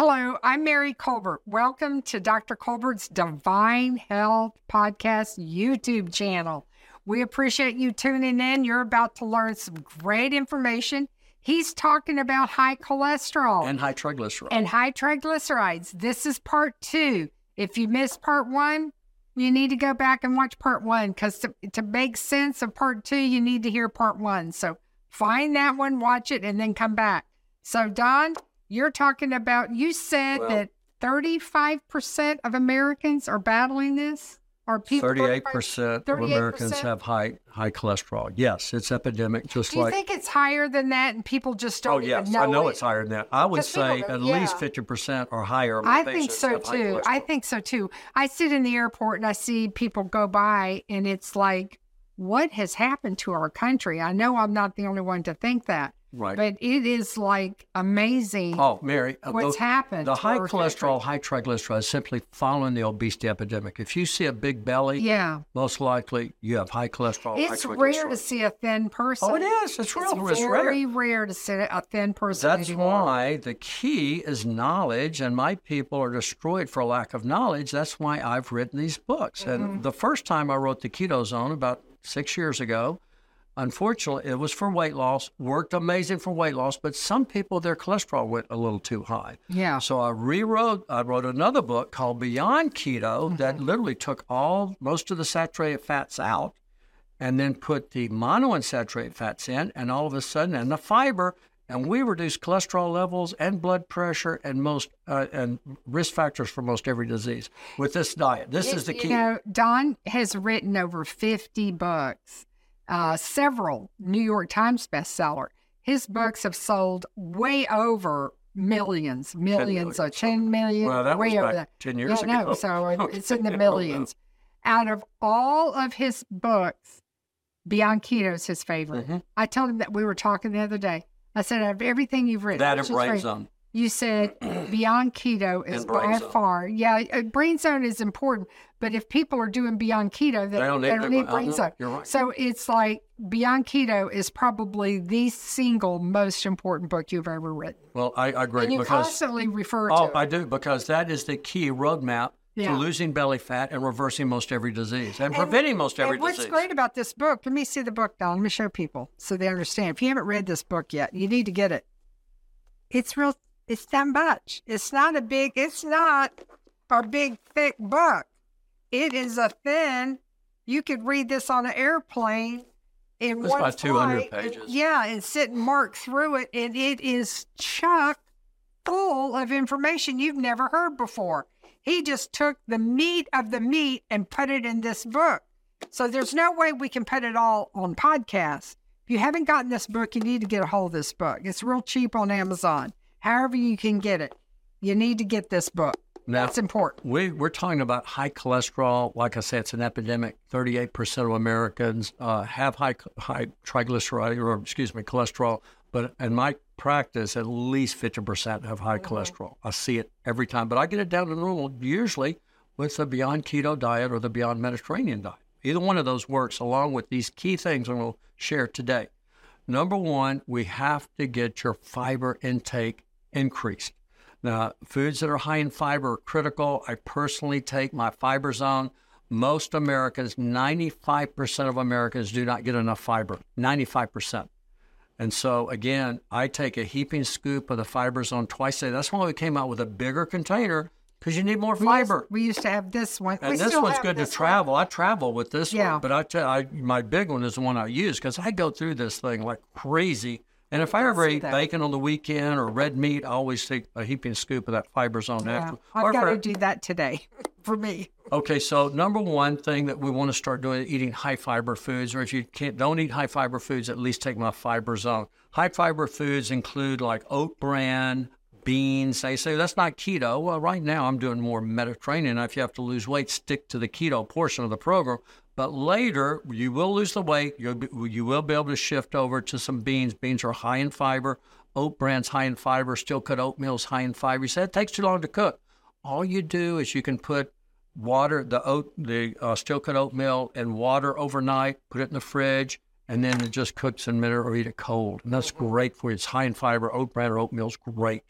Hello, I'm Mary Colbert. Welcome to Dr. Colbert's Divine Health Podcast YouTube channel. We appreciate you tuning in. You're about to learn some great information. He's talking about high cholesterol and high triglycerides. and high triglycerides. This is part two. If you missed part one, you need to go back and watch part one because to, to make sense of part two, you need to hear part one. So find that one, watch it, and then come back. So, Don, you're talking about, you said Well- that 35% of Americans are battling this? Or people? Thirty-eight percent of 38%? Americans have high high cholesterol. Yes, it's epidemic, just Do you like. think it's higher than that and people just oh, don't oh yes, know I know it? it's higher than that. I would say at least fifty percent or higher. I think so too. I think so too. I sit in the airport and I see people go by, and it's like, what has happened to our country? I know I'm not the only one to think that, right. but it is like amazing oh, Mary, uh, what's the, happened. the high cholesterol, high triglycerides, simply following the obesity epidemic. If you see a big belly. Yeah, most likely you have high cholesterol. it's high rare to see a thin person. Oh, it is. It's real. It's It's rare. very rare to see a thin person. That's anymore. why the key is knowledge, and my people are destroyed for lack of knowledge. That's why I've written these books. Mm-hmm. And the first time I wrote the Keto Zone about six years ago, unfortunately, it was for weight loss. Worked amazing for weight loss, but some people their cholesterol went a little too high. Yeah. So I rewrote. I wrote another book called Beyond Keto Mm-hmm. that literally took all most of the saturated fats out, and then put the monounsaturated fats in, and all of a sudden, and the fiber, and we reduced cholesterol levels and blood pressure and most uh, and risk factors for most every disease with this diet. This is the key. You know, Don has written over 50 books, uh, several New York Times bestseller. His books have sold way over millions, millions, or 10 million. well, that way was over that. ten years yeah, ago. no, so it- it's in the millions. Out of all of his books, Beyond Keto is his favorite. Mhm. I told him that we were talking the other day. I said, out of everything you've written, That is zone. You said Beyond Keto is by Zone. far, yeah, uh, Brain Zone is important. But if people are doing Beyond Keto, they, They don't need- they don't need Brain Zone. you're right. So it's like Beyond Keto is probably the single most important book you've ever written. Well, I, I agree and you because constantly refer to oh, it. I do because that is the key roadmap Yeah. to losing belly fat and reversing most every disease and, preventing most every and what's disease. great about this book, let me see the book, Don. Let me show people so they understand. If you haven't read this book yet, you need to get it. It's real, it's that much. It's not a big, it's not a big, thick book. It is a thin, you could read this on an airplane in It's one about 200 flight, pages. yeah, and sit and mark through it, and it is chock full of information you've never heard before. He just took the meat of the meat and put it in this book. So there's no way we can put it all on podcasts. If you haven't gotten this book, you need to get a hold of this book. It's real cheap on Amazon. However you can get it, you need to get this book. Now- That's important. We, we're talking about high cholesterol. Like I said, it's an epidemic. 38% of Americans uh, have high, high triglyceride, or excuse me, cholesterol. But in my practice, at least 50% have high cholesterol. I see it every time. But I get it down to normal, usually with the Beyond Keto diet or the Beyond Mediterranean diet. Either one of those works, along with these key things I'm going to share today. Number one, we have to get your fiber intake increased. Now, foods that are high in fiber are critical. I personally take my fiber zone. Most Americans, 95% of Americans do not get enough fiber. 95%. And so, again, I take a heaping scoop of the fiber zone twice a day. That's why we came out with a bigger container because you need more We used- fiber. We used to have this one. And we this one's good to this one. travel. I travel with this Yeah. one, but I tell I my big one is the one I use because I go through this thing like crazy. And if I ever eat that. bacon on the weekend or red meat, I always take a heaping scoop of that fiber zone Yeah, after. I've Or got for- to do that today for me. Okay, so number one thing that we want to start doing is eating high fiber foods, or if you can't don't eat high fiber foods, at least take my fiber zone. High fiber foods include like oat bran, beans. They say that's not keto. Well, right now I'm doing more Mediterranean. If you have to lose weight, stick to the keto portion of the program. But later you will lose the weight. You'll be, you will be able to shift over to some beans. Beans are high in fiber. Oat bran's high in fiber. Steel cut oatmeal's high in fiber. You said it takes too long to cook. All you do is you can put water, the oat, the uh, steel cut oatmeal, and water overnight. Put it in the fridge, and then it just cooks in a minute, or eat it cold. And that's great for you. It's high in fiber. Oat bran or oatmeal's great.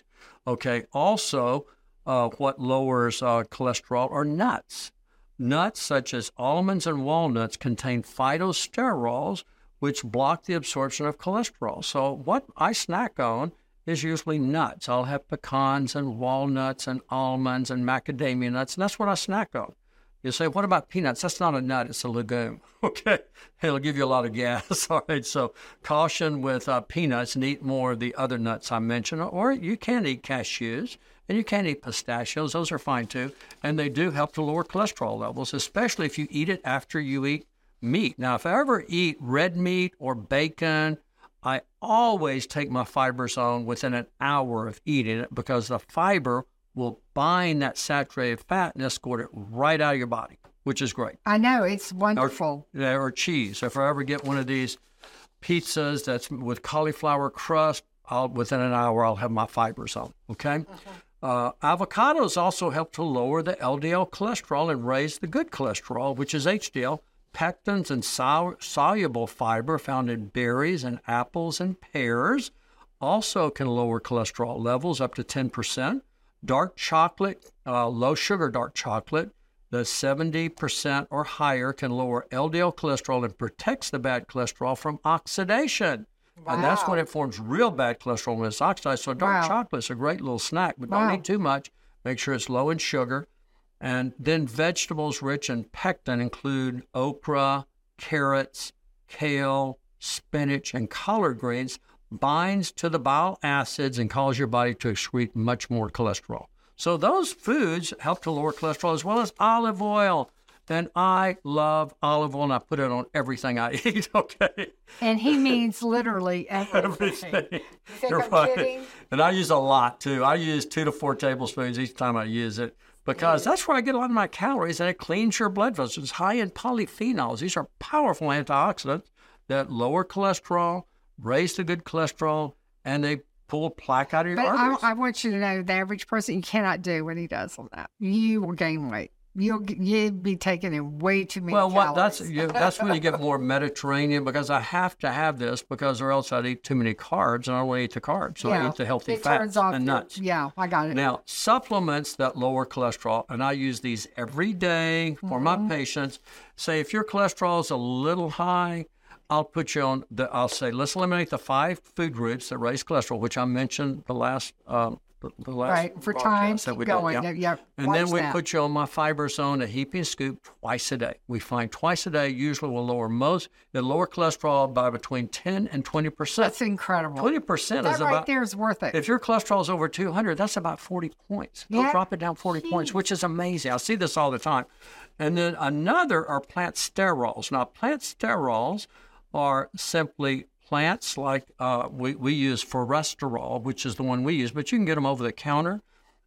Okay. Also, uh, what lowers uh, cholesterol are nuts. Nuts such as almonds and walnuts contain phytosterols, which block the absorption of cholesterol. So, what I snack on is usually nuts. I'll have pecans and walnuts and almonds and macadamia nuts, and that's what I snack on. You say, what about peanuts? That's not a nut, it's a legume. Okay. It'll give you a lot of gas. All right. So, caution with uh, peanuts and eat more of the other nuts I mentioned. Or you can eat cashews and you can eat pistachios. Those are fine too. And they do help to lower cholesterol levels, especially if you eat it after you eat meat. Now, if I ever eat red meat or bacon, I always take my Fiberzone within an hour of eating it because the fiber will bind that saturated fat and escort it right out of your body, which is great. I know it's wonderful. Or, or cheese. If I ever get one of these pizzas that's with cauliflower crust, I'll, within an hour I'll have my Fiberzone. Okay. Uh, avocados also help to lower the LDL cholesterol and raise the good cholesterol, which is HDL. Pectins and sol- soluble fiber found in berries and apples and pears also can lower cholesterol levels up to 10%. Dark chocolate, uh, low sugar dark chocolate, the 70% or higher can lower LDL cholesterol and protects the bad cholesterol from oxidation. Wow. And that's when it forms real bad cholesterol when it's oxidized. So dark wow. chocolate's a great little snack, but wow. don't eat too much. Make sure it's low in sugar. And then vegetables rich in pectin include okra, carrots, kale, spinach, and collard greens binds to the bile acids and causes your body to excrete much more cholesterol. So those foods help to lower cholesterol as well as olive oil. And I love olive oil and I put it on everything I eat, okay? And he means literally everything. everything. You're right. And I use a lot too. I use two to four tablespoons each time I use it because that's where I get a lot of my calories and it cleans your blood vessels. It's high in polyphenols. These are powerful antioxidants that lower cholesterol, raise the good cholesterol, and they pull plaque out of your but arteries. I, I want you to know the average person, you cannot do what he does on that. You will gain weight. You'll you'd be taking in way too many. Well, what that's you, that's when you get more Mediterranean because I have to have this because or else I'd eat too many carbs and I don't want to eat the carbs, so yeah, I eat the healthy fats and nuts. Yeah, I got it. Now supplements that lower cholesterol, and I use these every day for mm-hmm. my patients. Say if your cholesterol is a little high, I'll put you on the. I'll say let's eliminate the five food groups that raise cholesterol, which I mentioned the last um, the, the last right for time that we going. Did, yeah. yeah and then we that. put you on my Fiberzone, a heaping scoop twice a day. We find twice a day usually will lower most. It lower cholesterol by between ten and twenty percent. That's incredible. Twenty percent is right about there is worth it. If your cholesterol is over two hundred, that's about forty points. Yeah. They'll drop it down forty Jeez. points, which is amazing. I see this all the time. And then another are plant sterols. Now, plant sterols are simply plants like uh, we, we use Forrestal, which is the one we use, but you can get them over the counter.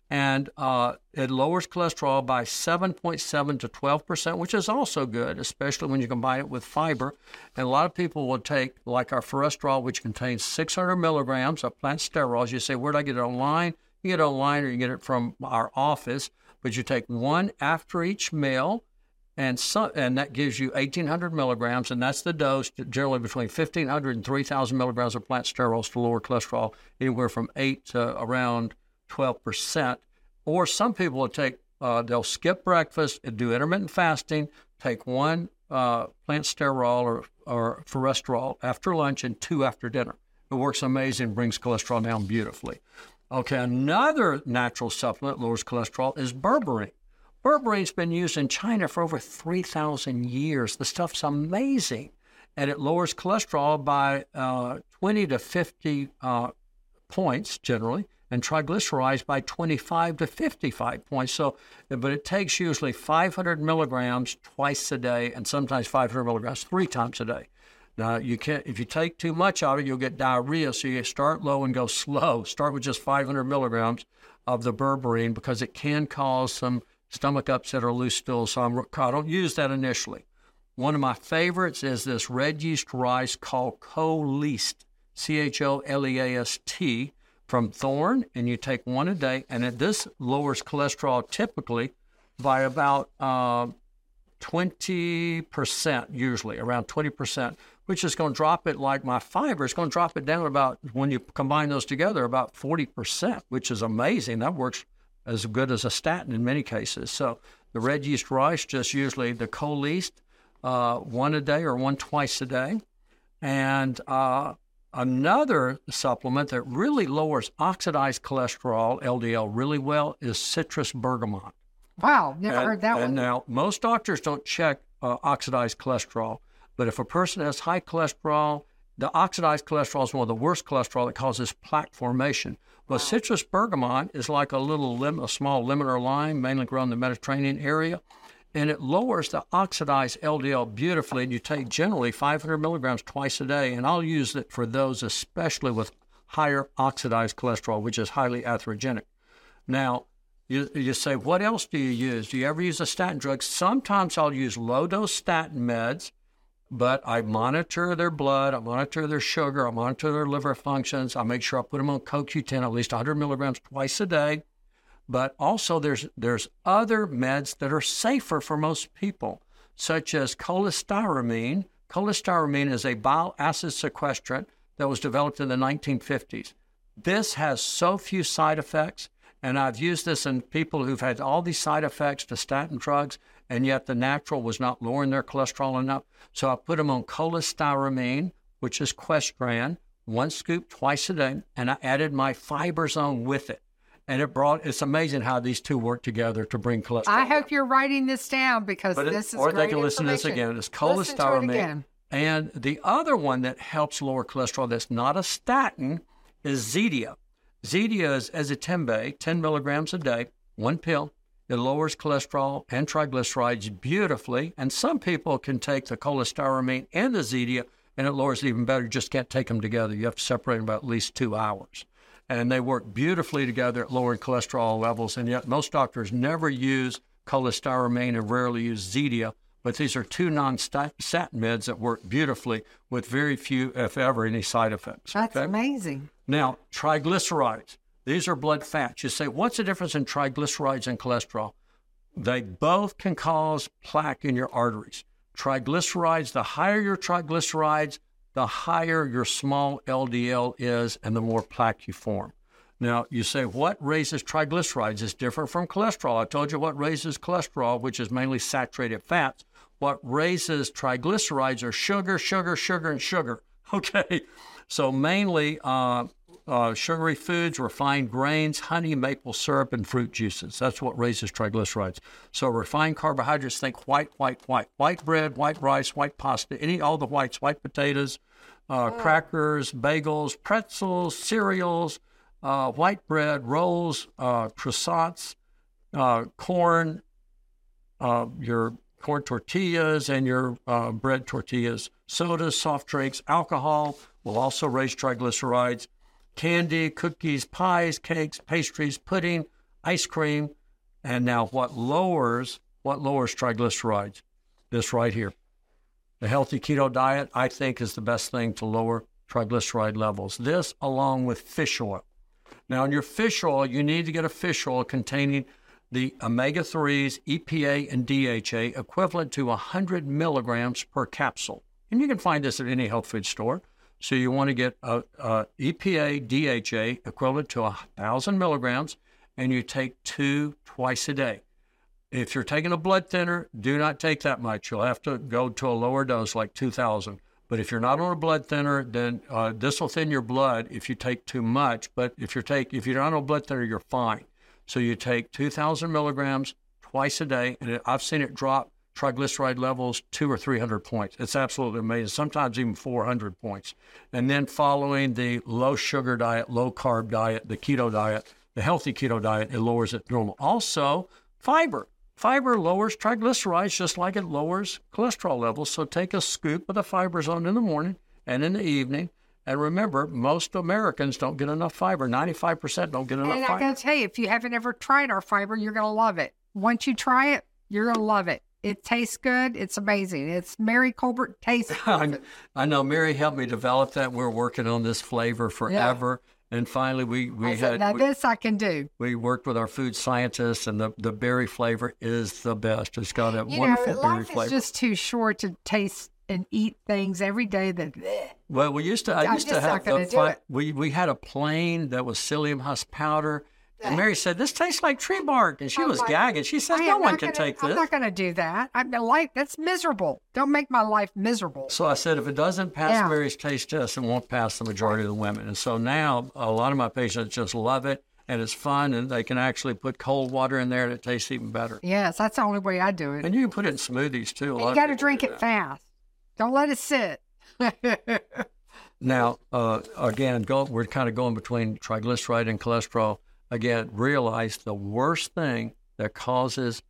And uh, it lowers cholesterol by 7.7 to 12 percent, which is also good, especially when you combine it with fiber. And a lot of people will take, like our Forrestal, which contains 600 milligrams of plant sterols. You say, where did I get it online? You get it online or you get it from our office. But you take one after each meal and so, and that gives you 1,800 milligrams, and that's the dose, generally between 1,500 and 3,000 milligrams of plant sterols to lower cholesterol, anywhere from 8 to around 12 percent. Or some people will take, uh, they'll skip breakfast and do intermittent fasting, take one uh, plant sterol or, or after lunch and two after dinner. It works amazing, brings cholesterol down beautifully. Okay, another natural supplement lowers cholesterol is berberine. Berberine's been used in China for over 3,000 years. The stuff's amazing, and it lowers cholesterol by uh, 20 to 50 uh, points generally, and triglycerides by 25 to 55 points. So, but it takes usually 500 milligrams twice a day, and sometimes 500 milligrams three times a day. Now, you can't if you take too much of it, you'll get diarrhea. So you start low and go slow. Start with just 500 milligrams of the berberine because it can cause some stomach upset or loose stools. So I'm, I don't use that initially. One of my favorites is this red yeast rice called Choleast, C H O L E A S T, from Thorne, and you take one a day. And it, this lowers cholesterol typically by about uh, 20%, usually around 20%. which is going to drop it like my fiber. It's going to drop it down about, when you combine those together, about 40%, which is amazing. That works as good as a statin in many cases. So the red yeast rice, just usually the Choleast, uh, one a day or one twice a day. And uh, another supplement that really lowers oxidized cholesterol, LDL, really well is citrus bergamot. Wow, never and, heard that and one. now most doctors don't check uh, oxidized cholesterol, but if a person has high cholesterol, the oxidized cholesterol is one of the worst cholesterol that causes plaque formation. Well, citrus bergamot is like a little lim- a small or lime, mainly grown in the Mediterranean area, and it lowers the oxidized LDL beautifully. And you take generally 500 milligrams twice a day, and I'll use it for those especially with higher oxidized cholesterol, which is highly atherogenic. Now, you, you say, what else do you use? Do you ever use a statin drug? Sometimes I'll use low dose statin meds, but I monitor their blood, I monitor their sugar, I monitor their liver functions. I make sure I put them on CoQ10 at least 100 milligrams twice a day. But also, there's there's other meds that are safer for most people, such as cholestyramine. Cholestyramine is a bile acid sequestrant that was developed in the 1950s. This has so few side effects. And I've used this in people who've had all these side effects to statin drugs, and yet the natural was not lowering their cholesterol enough. So I put them on cholestyramine, which is Questran, one scoop twice a day, and I added my Fiberzone with it. And it brought, it's amazing how these two work together to bring cholesterol. I down. hope you're writing this down because it- this is or they can listen to this again. It's to it cholestyramine. again. And the other one that helps lower cholesterol that's not a statin is Zetia. Zetia is ezetimibe, 10 milligrams a day, one pill. It lowers cholesterol and triglycerides beautifully. And some people can take the cholestyramine and the Zetia, and it lowers it even better. You just can't take them together. You have to separate them about at least two hours. And they work beautifully together at lowering cholesterol levels. And yet, most doctors never use cholestyramine and rarely use Zetia. But these are two non-statin meds that work beautifully with very few, if ever, any side effects. That's okay? amazing. Now, triglycerides. These are blood fats. You say, what's the difference in triglycerides and cholesterol? They both can cause plaque in your arteries. Triglycerides, the higher your triglycerides, the higher your small LDL is and the more plaque you form. Now, you say, what raises triglycerides is different from cholesterol. I told you what raises cholesterol, which is mainly saturated fats. What raises triglycerides are sugar, sugar, sugar, and sugar. Okay. So, mainly uh, uh, sugary foods, refined grains, honey, maple syrup, and fruit juices. That's what raises triglycerides. So, refined carbohydrates, think white, white, white. White bread, white rice, white pasta, any, all the whites, white potatoes, uh, crackers, bagels, pretzels, cereals, uh, white bread, rolls, uh, croissants, uh, corn, uh, your corn tortillas, and your uh, bread tortillas, sodas, soft drinks, alcohol will also raise triglycerides, candy, cookies, pies, cakes, pastries, pudding, ice cream, and now what lowers what lowers triglycerides? This right here. The healthy keto diet, I think, is the best thing to lower triglyceride levels. This, along with fish oil. Now, in your fish oil, you need to get a fish oil containing the omega 3s, EPA, and DHA, equivalent to 100 milligrams per capsule. And you can find this at any health food store. So you want to get a, a EPA, DHA, equivalent to 1,000 milligrams, and you take two twice a day. If you're taking a blood thinner, do not take that much. You'll have to go to a lower dose, like 2,000. But if you're not on a blood thinner, then uh, this will thin your blood if you take too much. But if you're take if you're not on a blood thinner, you're fine. So you take 2,000 milligrams twice a day, and I've seen it drop triglyceride levels two or 300 points. It's absolutely amazing. Sometimes even 400 points. And then following the low sugar diet, low carb diet, the keto diet, the healthy keto diet, it lowers it normal. Also, fiber. Fiber lowers triglycerides just like it lowers cholesterol levels. So take a scoop of the Fiberzone in the morning and in the evening. And remember, most Americans don't get enough fiber. 95% don't get enough And I fiber. gotta tell you, if you haven't ever tried our fiber, you're gonna love it. Once you try it, you're gonna love it. It tastes good. It's amazing. It's Mary Colbert taste. I, I know Mary helped me develop that. We're working on this flavor forever. And finally, we, we I said, had now we, this I can do. we worked with our food scientists, and the, the berry flavor is the best. It's got a You wonderful know, berry life flavor. is just too short to taste and eat things every day that. bleh. Well, we used to. I I'm used to have. gonna the do it. We we had a plain that was psyllium husk powder, and Mary said, "This tastes like tree bark," and she I'm was like, gagging. She says, "No one can gonna- take I'm this." not going to do that. I'm like, That's miserable. Don't make my life miserable. So I said, if it doesn't pass Yeah. Mary's taste test, it won't pass the majority of the women. And so now a lot of my patients just love it, and it's fun, and they can actually put cold water in there, and it tastes even better. Yes, that's the only way I do it. And you can put it in smoothies too. You got to drink it fast. Don't let it sit. Now, uh, again, go, we're kind of going between triglyceride and cholesterol. Again, realize the worst thing that causes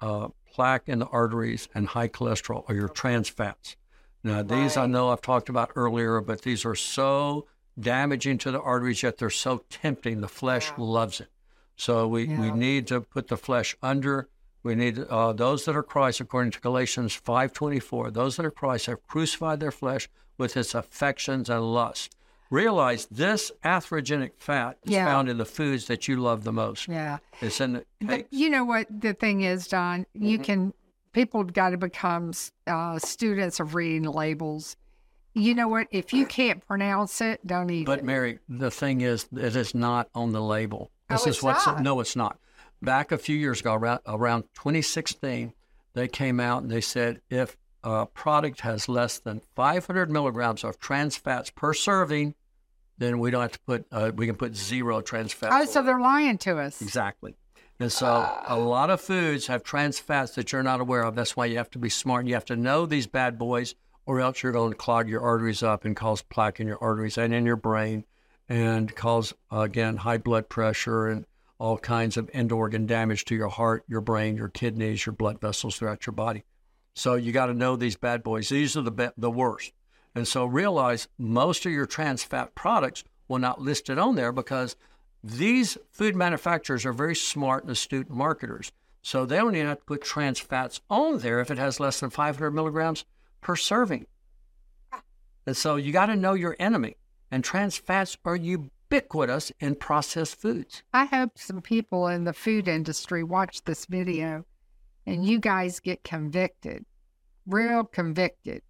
uh, plaque in the arteries and high cholesterol are your trans fats. Now, these I know I've talked about earlier, but these are so damaging to the arteries, yet they're so tempting. The flesh loves it. So we, we need to put the flesh under. We need uh, those that are Christ, according to Galatians 5.24, those that are Christ have crucified their flesh with its affections and lusts. Realize this atherogenic fat is Yeah. found in the foods that you love the most. Yeah. It's in the But you know what the thing is, Don? Mm-hmm. You can, people have got to become uh, students of reading labels. You know what? If you can't pronounce it, don't eat But it. Mary, the thing is, it is not on the label. This Oh, is what's not? no, it's not. Back a few years ago, around, around 2016, they came out and they said if a product has less than 500 milligrams of trans fats per serving, then we don't have to put. Uh, we can put zero trans fats. Oh, so they're lying to us. Exactly. And so a lot of foods have trans fats that you're not aware of. That's why you have to be smart. You have to know these bad boys, or else you're going to clog your arteries up and cause plaque in your arteries and in your brain, and cause again high blood pressure and all kinds of end organ damage to your heart, your brain, your kidneys, your blood vessels throughout your body. So you got to know these bad boys. These are the be- the worst. And so realize most of your trans fat products will not list it on there because these food manufacturers are very smart and astute marketers. So they even have to put trans fats on there if it has less than 500 milligrams per serving. And so you got to know your enemy. And trans fats are ubiquitous in processed foods. I hope some people in the food industry watch this video and mm-hmm. you guys get convicted, real convicted,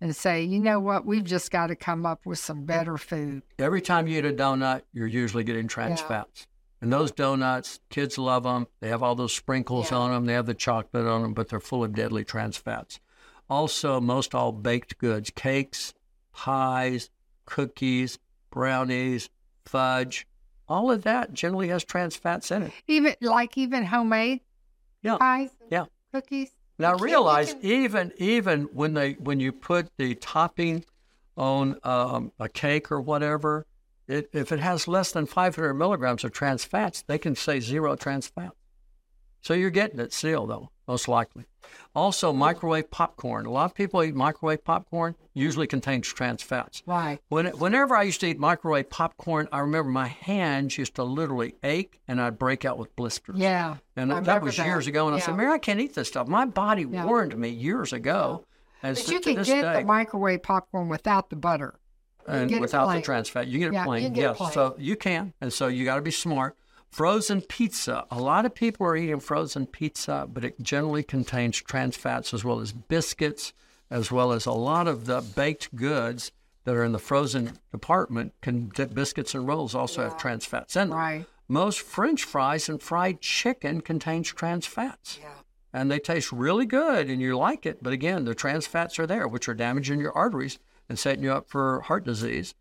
and say, you know what, we've just got to come up with some better food. Every time you eat a donut, you're usually getting trans Yeah. fats. And those donuts, kids love them. They have all those sprinkles Yeah. on them. They have the chocolate on them, but they're full of deadly trans fats. Also, most all baked goods, cakes, pies, cookies, brownies, fudge, all of that generally has trans fats in it. Even like even homemade Yeah. pies, Yeah. cookies. Now You can't- you realize can- even even when they when you put the topping on um, a cake or whatever, it, if it has less than 500 milligrams of trans fats, they can say zero trans fat. So you're getting it still, though, most likely. Also, microwave popcorn. A lot of people eat microwave popcorn. Usually contains trans fats. Right. When, whenever I used to eat microwave popcorn, I remember my hands used to literally ache and I'd break out with blisters. Yeah. And I that was that. years ago. And I said, Yeah. Mary, I can't eat this stuff. My body Yeah. warned me years ago. And But you can get day, the microwave popcorn without the butter. and without the trans fat, you get it Yeah, plain. get it yes, plain. so you can. And so you got to be smart. Frozen pizza. A lot of people are eating frozen pizza, but it generally contains trans fats as well as biscuits, as well as a lot of the baked goods that are in the frozen department. Can biscuits and rolls also have trans fats in them. Right. Most French fries and fried chicken contains trans fats. Yeah. And they taste really good and you like it. But again, the trans fats are there, which are damaging your arteries and setting you up for heart disease.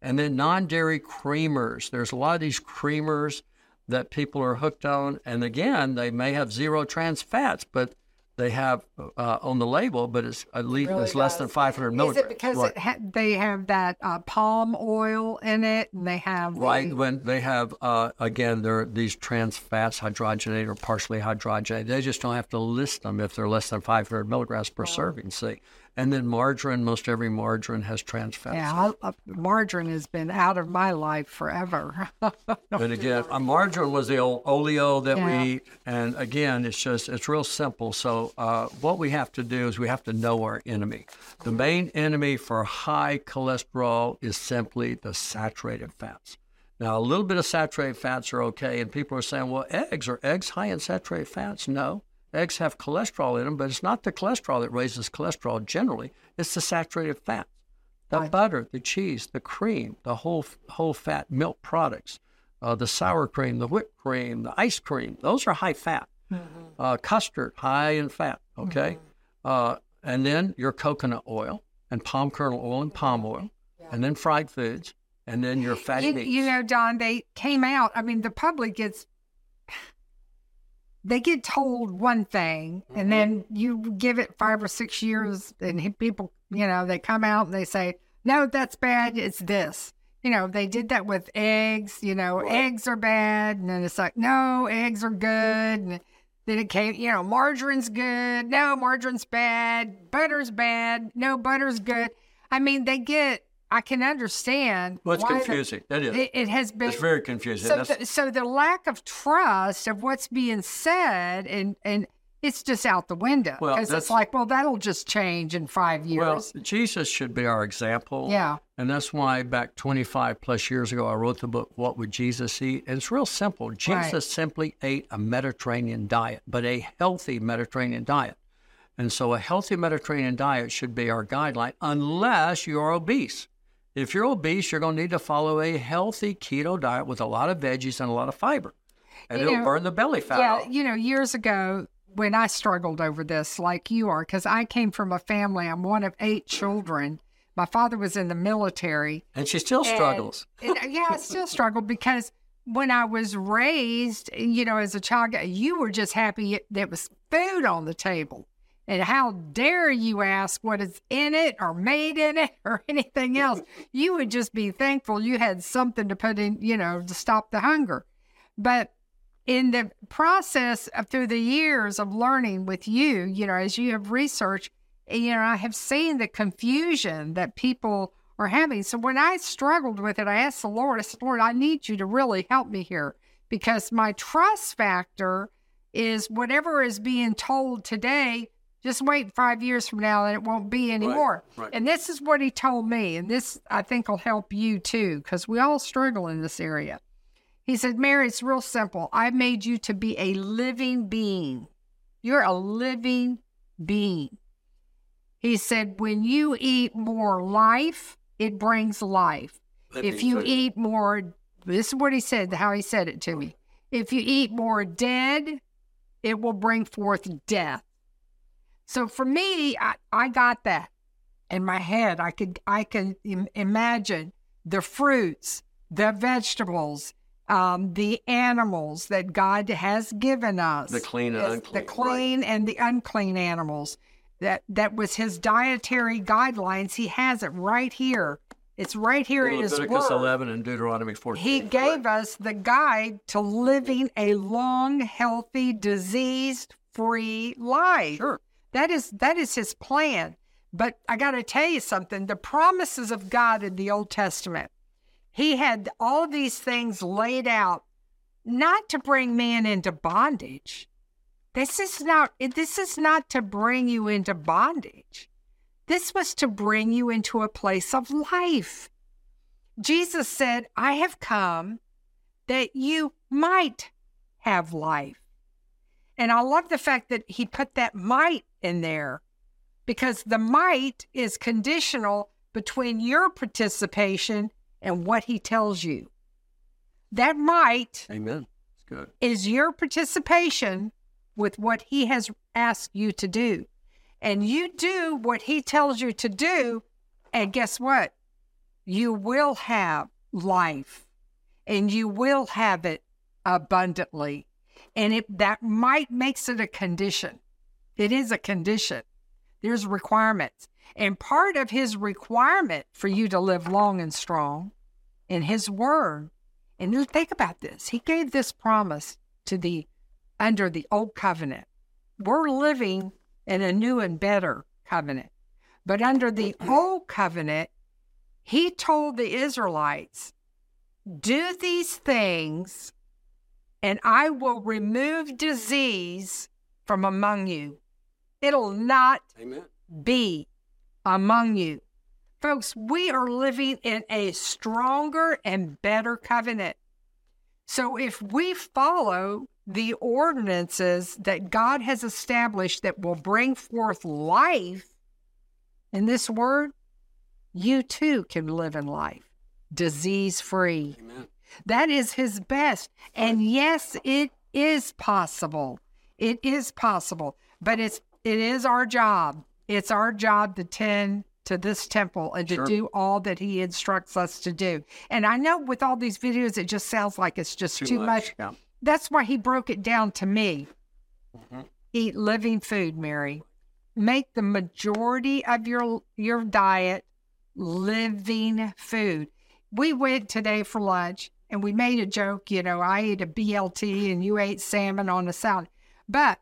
And then non dairy creamers. There's a lot of these creamers that people are hooked on. And again, they may have zero trans fats, but they have uh, on the label, but it's at least really it's less than 500 milligrams. Is it because right. it ha- they have that uh, palm oil in it, and they have the- Right when they have uh, again, they're these trans fats, hydrogenated or partially hydrogenated. They just don't have to list them if they're less than 500 milligrams per serving. See, and then margarine. Most every margarine has trans fats. Yeah, I, uh, margarine has been out of my life forever. And again, margarine was the old oleo that Yeah. we eat. And again, it's just it's real simple. So uh, what we have to do is we have to know our enemy. The main enemy for high cholesterol is simply the saturated fats. Now, a little bit of saturated fats are okay, and people are saying, "Well, eggs are eggs high in saturated fats?" No, eggs have cholesterol in them, but it's not the cholesterol that raises cholesterol generally. It's the saturated fats, the Right. butter, the cheese, the cream, the whole whole fat milk products, uh, the sour cream, the whipped cream, the ice cream. Those are high fat. Uh, custard, high in fat. Okay, uh, and then your coconut oil and palm kernel oil and palm oil, and then fried foods, and then your fatty You, meats. you know, Don, they came out. I mean, the public gets they get told one thing, Mm-hmm. and then you give it five or six years, and people, you know, they come out and they say, "No, that's bad. It's this." You know, they did that with eggs. You know, eggs are bad, and then it's like, "No, eggs are good." And then it came, you know, margarine's good. No, margarine's bad. Butter's bad. No, butter's good. I mean, they get. I can understand. well, it's why the- confusing. It is. it, it has been it's very confusing. so. The, so the lack of trust of what's being said, and and it's just out the window Well, because it's like, well, that'll just change in five years. Well. Jesus should be our example. yeah, And that's why back 25 plus years ago, I wrote the book, What Would Jesus Eat? And it's real simple. Jesus Right. simply ate a Mediterranean diet, but a healthy Mediterranean diet. And so a healthy Mediterranean diet should be our guideline, unless you're obese. If you're obese, you're going to need to follow a healthy keto diet with a lot of veggies and a lot of fiber. And You it'll know, burn the belly fat yeah. off. You know, years ago when I struggled over this, like you are, because I came from a family. I'm one of eight children. My father was in the military. And she still And- struggles. and, yeah, I still struggle because when I was raised, you know, as a child, you were just happy there was food on the table. And how dare you ask what is in it or made in it or anything else? You would just be thankful you had something to put in, you know, to stop the hunger. But in the process of through the years of learning with you, you know, as you have researched, you know, I have seen the confusion that people are having. So when I struggled with it, I asked the Lord, I said, Lord, I need you to really help me here because my trust factor is whatever is being told today, just wait five years from now and it won't be anymore. right. And this is what he told me. And this I think will help you too, because we all struggle in this area. He said, Mary, it's real simple. I made you to be a living being. You're a living being. He said, when you eat more life, it brings life. if you eat more, this is what he said, how he said it to me. If you eat more dead, it will bring forth death. So for me, I, I got that in my head. I could I could Im- imagine the fruits, the vegetables, um, the animals that God has given us. The clean and unclean, The right. and the unclean animals. That that was his dietary guidelines. He has it right here. It's right here in his Leviticus word. 11 and Deuteronomy 14. He gave us the guide to living a long, healthy, disease-free life. Sure. That is that is his plan. But I got to tell you something, the promises of God in the Old Testament. He had all these things laid out not to bring man into bondage. This is not this is not to bring you into bondage. This was to bring you into a place of life. Jesus said, I have come that you might have life. And I love the fact that he put that might in there because the might is conditional between your participation and what he tells you. That might Amen. It's good. is your participation with what he has asked you to do. And you do what he tells you to do, and guess what? You will have life and you will have it abundantly. And it, that might makes it a condition. It is a condition. There's requirements. And part of his requirement for you to live long and strong in his word and you think about this. He gave this promise to the under the old covenant. We're living in a new and better covenant. But under the old covenant, he told the Israelites, do these things and I will remove disease from among you. It'll not Amen. be among you. Folks, we are living in a stronger and better covenant. So if we follow the ordinances that God has established that will bring forth life in this word, you too can live in life disease free. That is his best. And yes, it is possible. It is possible. But it's it is our job. It's our job to tend to this temple and to Sure. do all that he instructs us to do. And I know with all these videos it just sounds like it's just too, much. Yeah. That's why he broke it down to me. Mhm. Eat living food, Mary. Make the majority of your your diet living food. We went today for lunch and we made a joke, you know, I ate a BLT and you ate salmon on a salad. But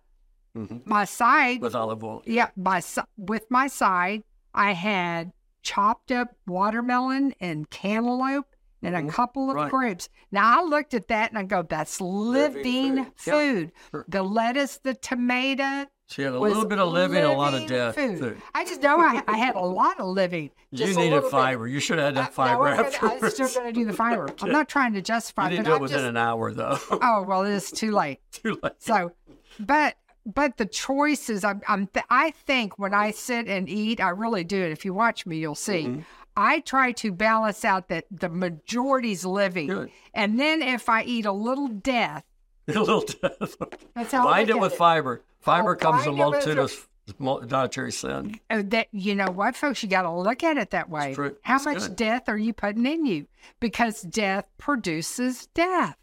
Mhm. my side With olive oil. yeah, my with my side, I had chopped up watermelon and cantaloupe and a Mhm. couple of Right. grapes. Now I looked at that and I go, "That's living, Living food. Yeah. food." Sure. The lettuce, the tomato. She had a little bit of living, a lot of death. Food. food. I just know I, I had a lot of living. You just a needed little bit. fiber. You should have had that fiber no, I'm, I'm still going to do the fiber. I'm not trying to justify, you do it within just. an hour, though. Oh well, it's too late. Too late. So, but but the choices, I'm, I'm th- I think when I sit and eat, I really do it. If you watch me, you'll see. Mm-hmm. I try to balance out that the majority's living, Good. and then if I eat a little death, A little death. that's how I Bind it with fiber. Fiber Oh, comes a bind it multitude of dietary sin. Oh, that you know what, folks, you got to look at it that way. How It's much good. death are you putting in you? Because death produces death,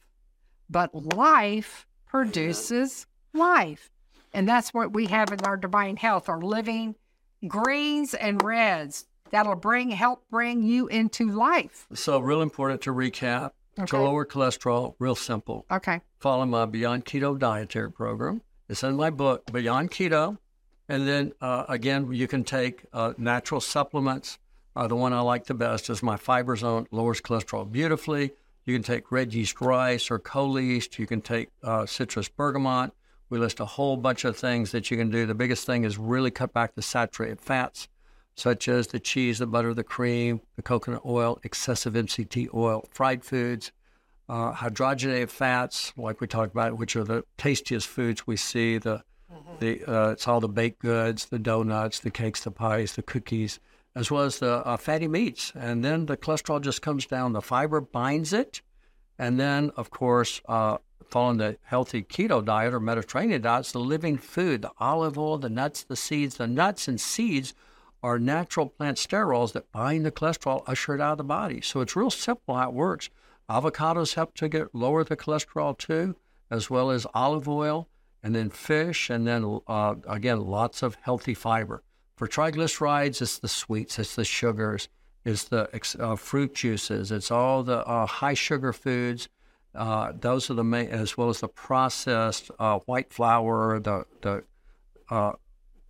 but life produces life, and that's what we have in our divine health: our living greens and reds that'll bring help bring you into life. So, real important to recap to lower cholesterol, real simple. Okay. Follow my Beyond Keto dietary program. It's in my book, Beyond Keto. And then uh, again, you can take uh, natural supplements. Uh, the one I like the best is my Fiber Zone, lowers cholesterol beautifully. You can take red yeast rice or Choleast. You can take uh, citrus bergamot. We list a whole bunch of things that you can do. The biggest thing is really cut back the saturated fats, such as the cheese, the butter, the cream, the coconut oil, excessive MCT oil, fried foods, uh, hydrogenated fats, like we talked about, which are the tastiest foods we see. The the uh, it's all the baked goods, the donuts, the cakes, the pies, the cookies, as well as the uh, fatty meats. And then the cholesterol just comes down. The fiber binds it, and then of course, uh, following the healthy keto diet or Mediterranean diet, it's the living food, the olive oil, the nuts, the seeds. The nuts and seeds are natural plant sterols that bind the cholesterol, usher it out of the body. So it's real simple how it works. Avocados help to get lower the cholesterol too, as well as olive oil, and then fish, and then uh, again lots of healthy fiber. For triglycerides, it's the sweets, it's the sugars, it's the uh, fruit juices, it's all the uh, high sugar foods. Uh, those are the main, as well as the processed uh, white flour, the the uh,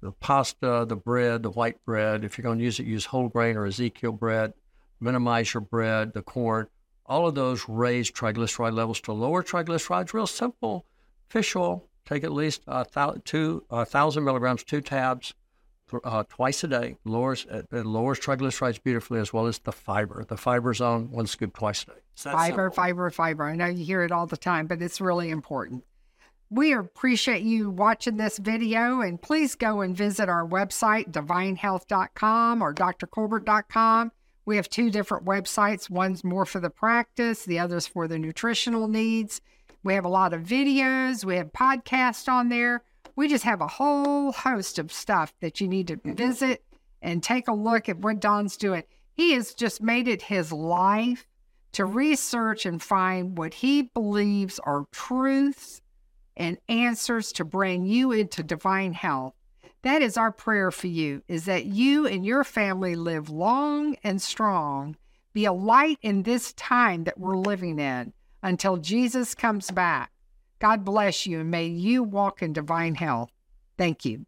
the pasta, the bread, the white bread. If you're going to use it, use whole grain or Ezekiel bread. Minimize your bread, the corn. All of those raise triglyceride levels to lower triglycerides. Real simple. Fish oil. Take at least a two a thousand milligrams, two tabs, uh, twice a day. Lowers it lowers triglycerides beautifully, as well as the fiber. The fiber zone, one scoop twice a day. It's Fiber, simple. fiber, fiber. I know you hear it all the time, but it's really important. We appreciate you watching this video, and please go and visit our website, divinehealth.com or drcolbert.com. We have two different websites. One's more for the practice, the other's for the nutritional needs. We have a lot of videos, we have podcasts on there. We just have a whole host of stuff that you need to mm-hmm. visit and take a look at what Don's doing. He has just made it his life to mm-hmm. research and find what he believes are truths and answers to bring you into divine health. That is our prayer for you is that you and your family live long and strong, be a light in this time that we're living in until Jesus comes back. God bless you and may you walk in divine health. Thank you.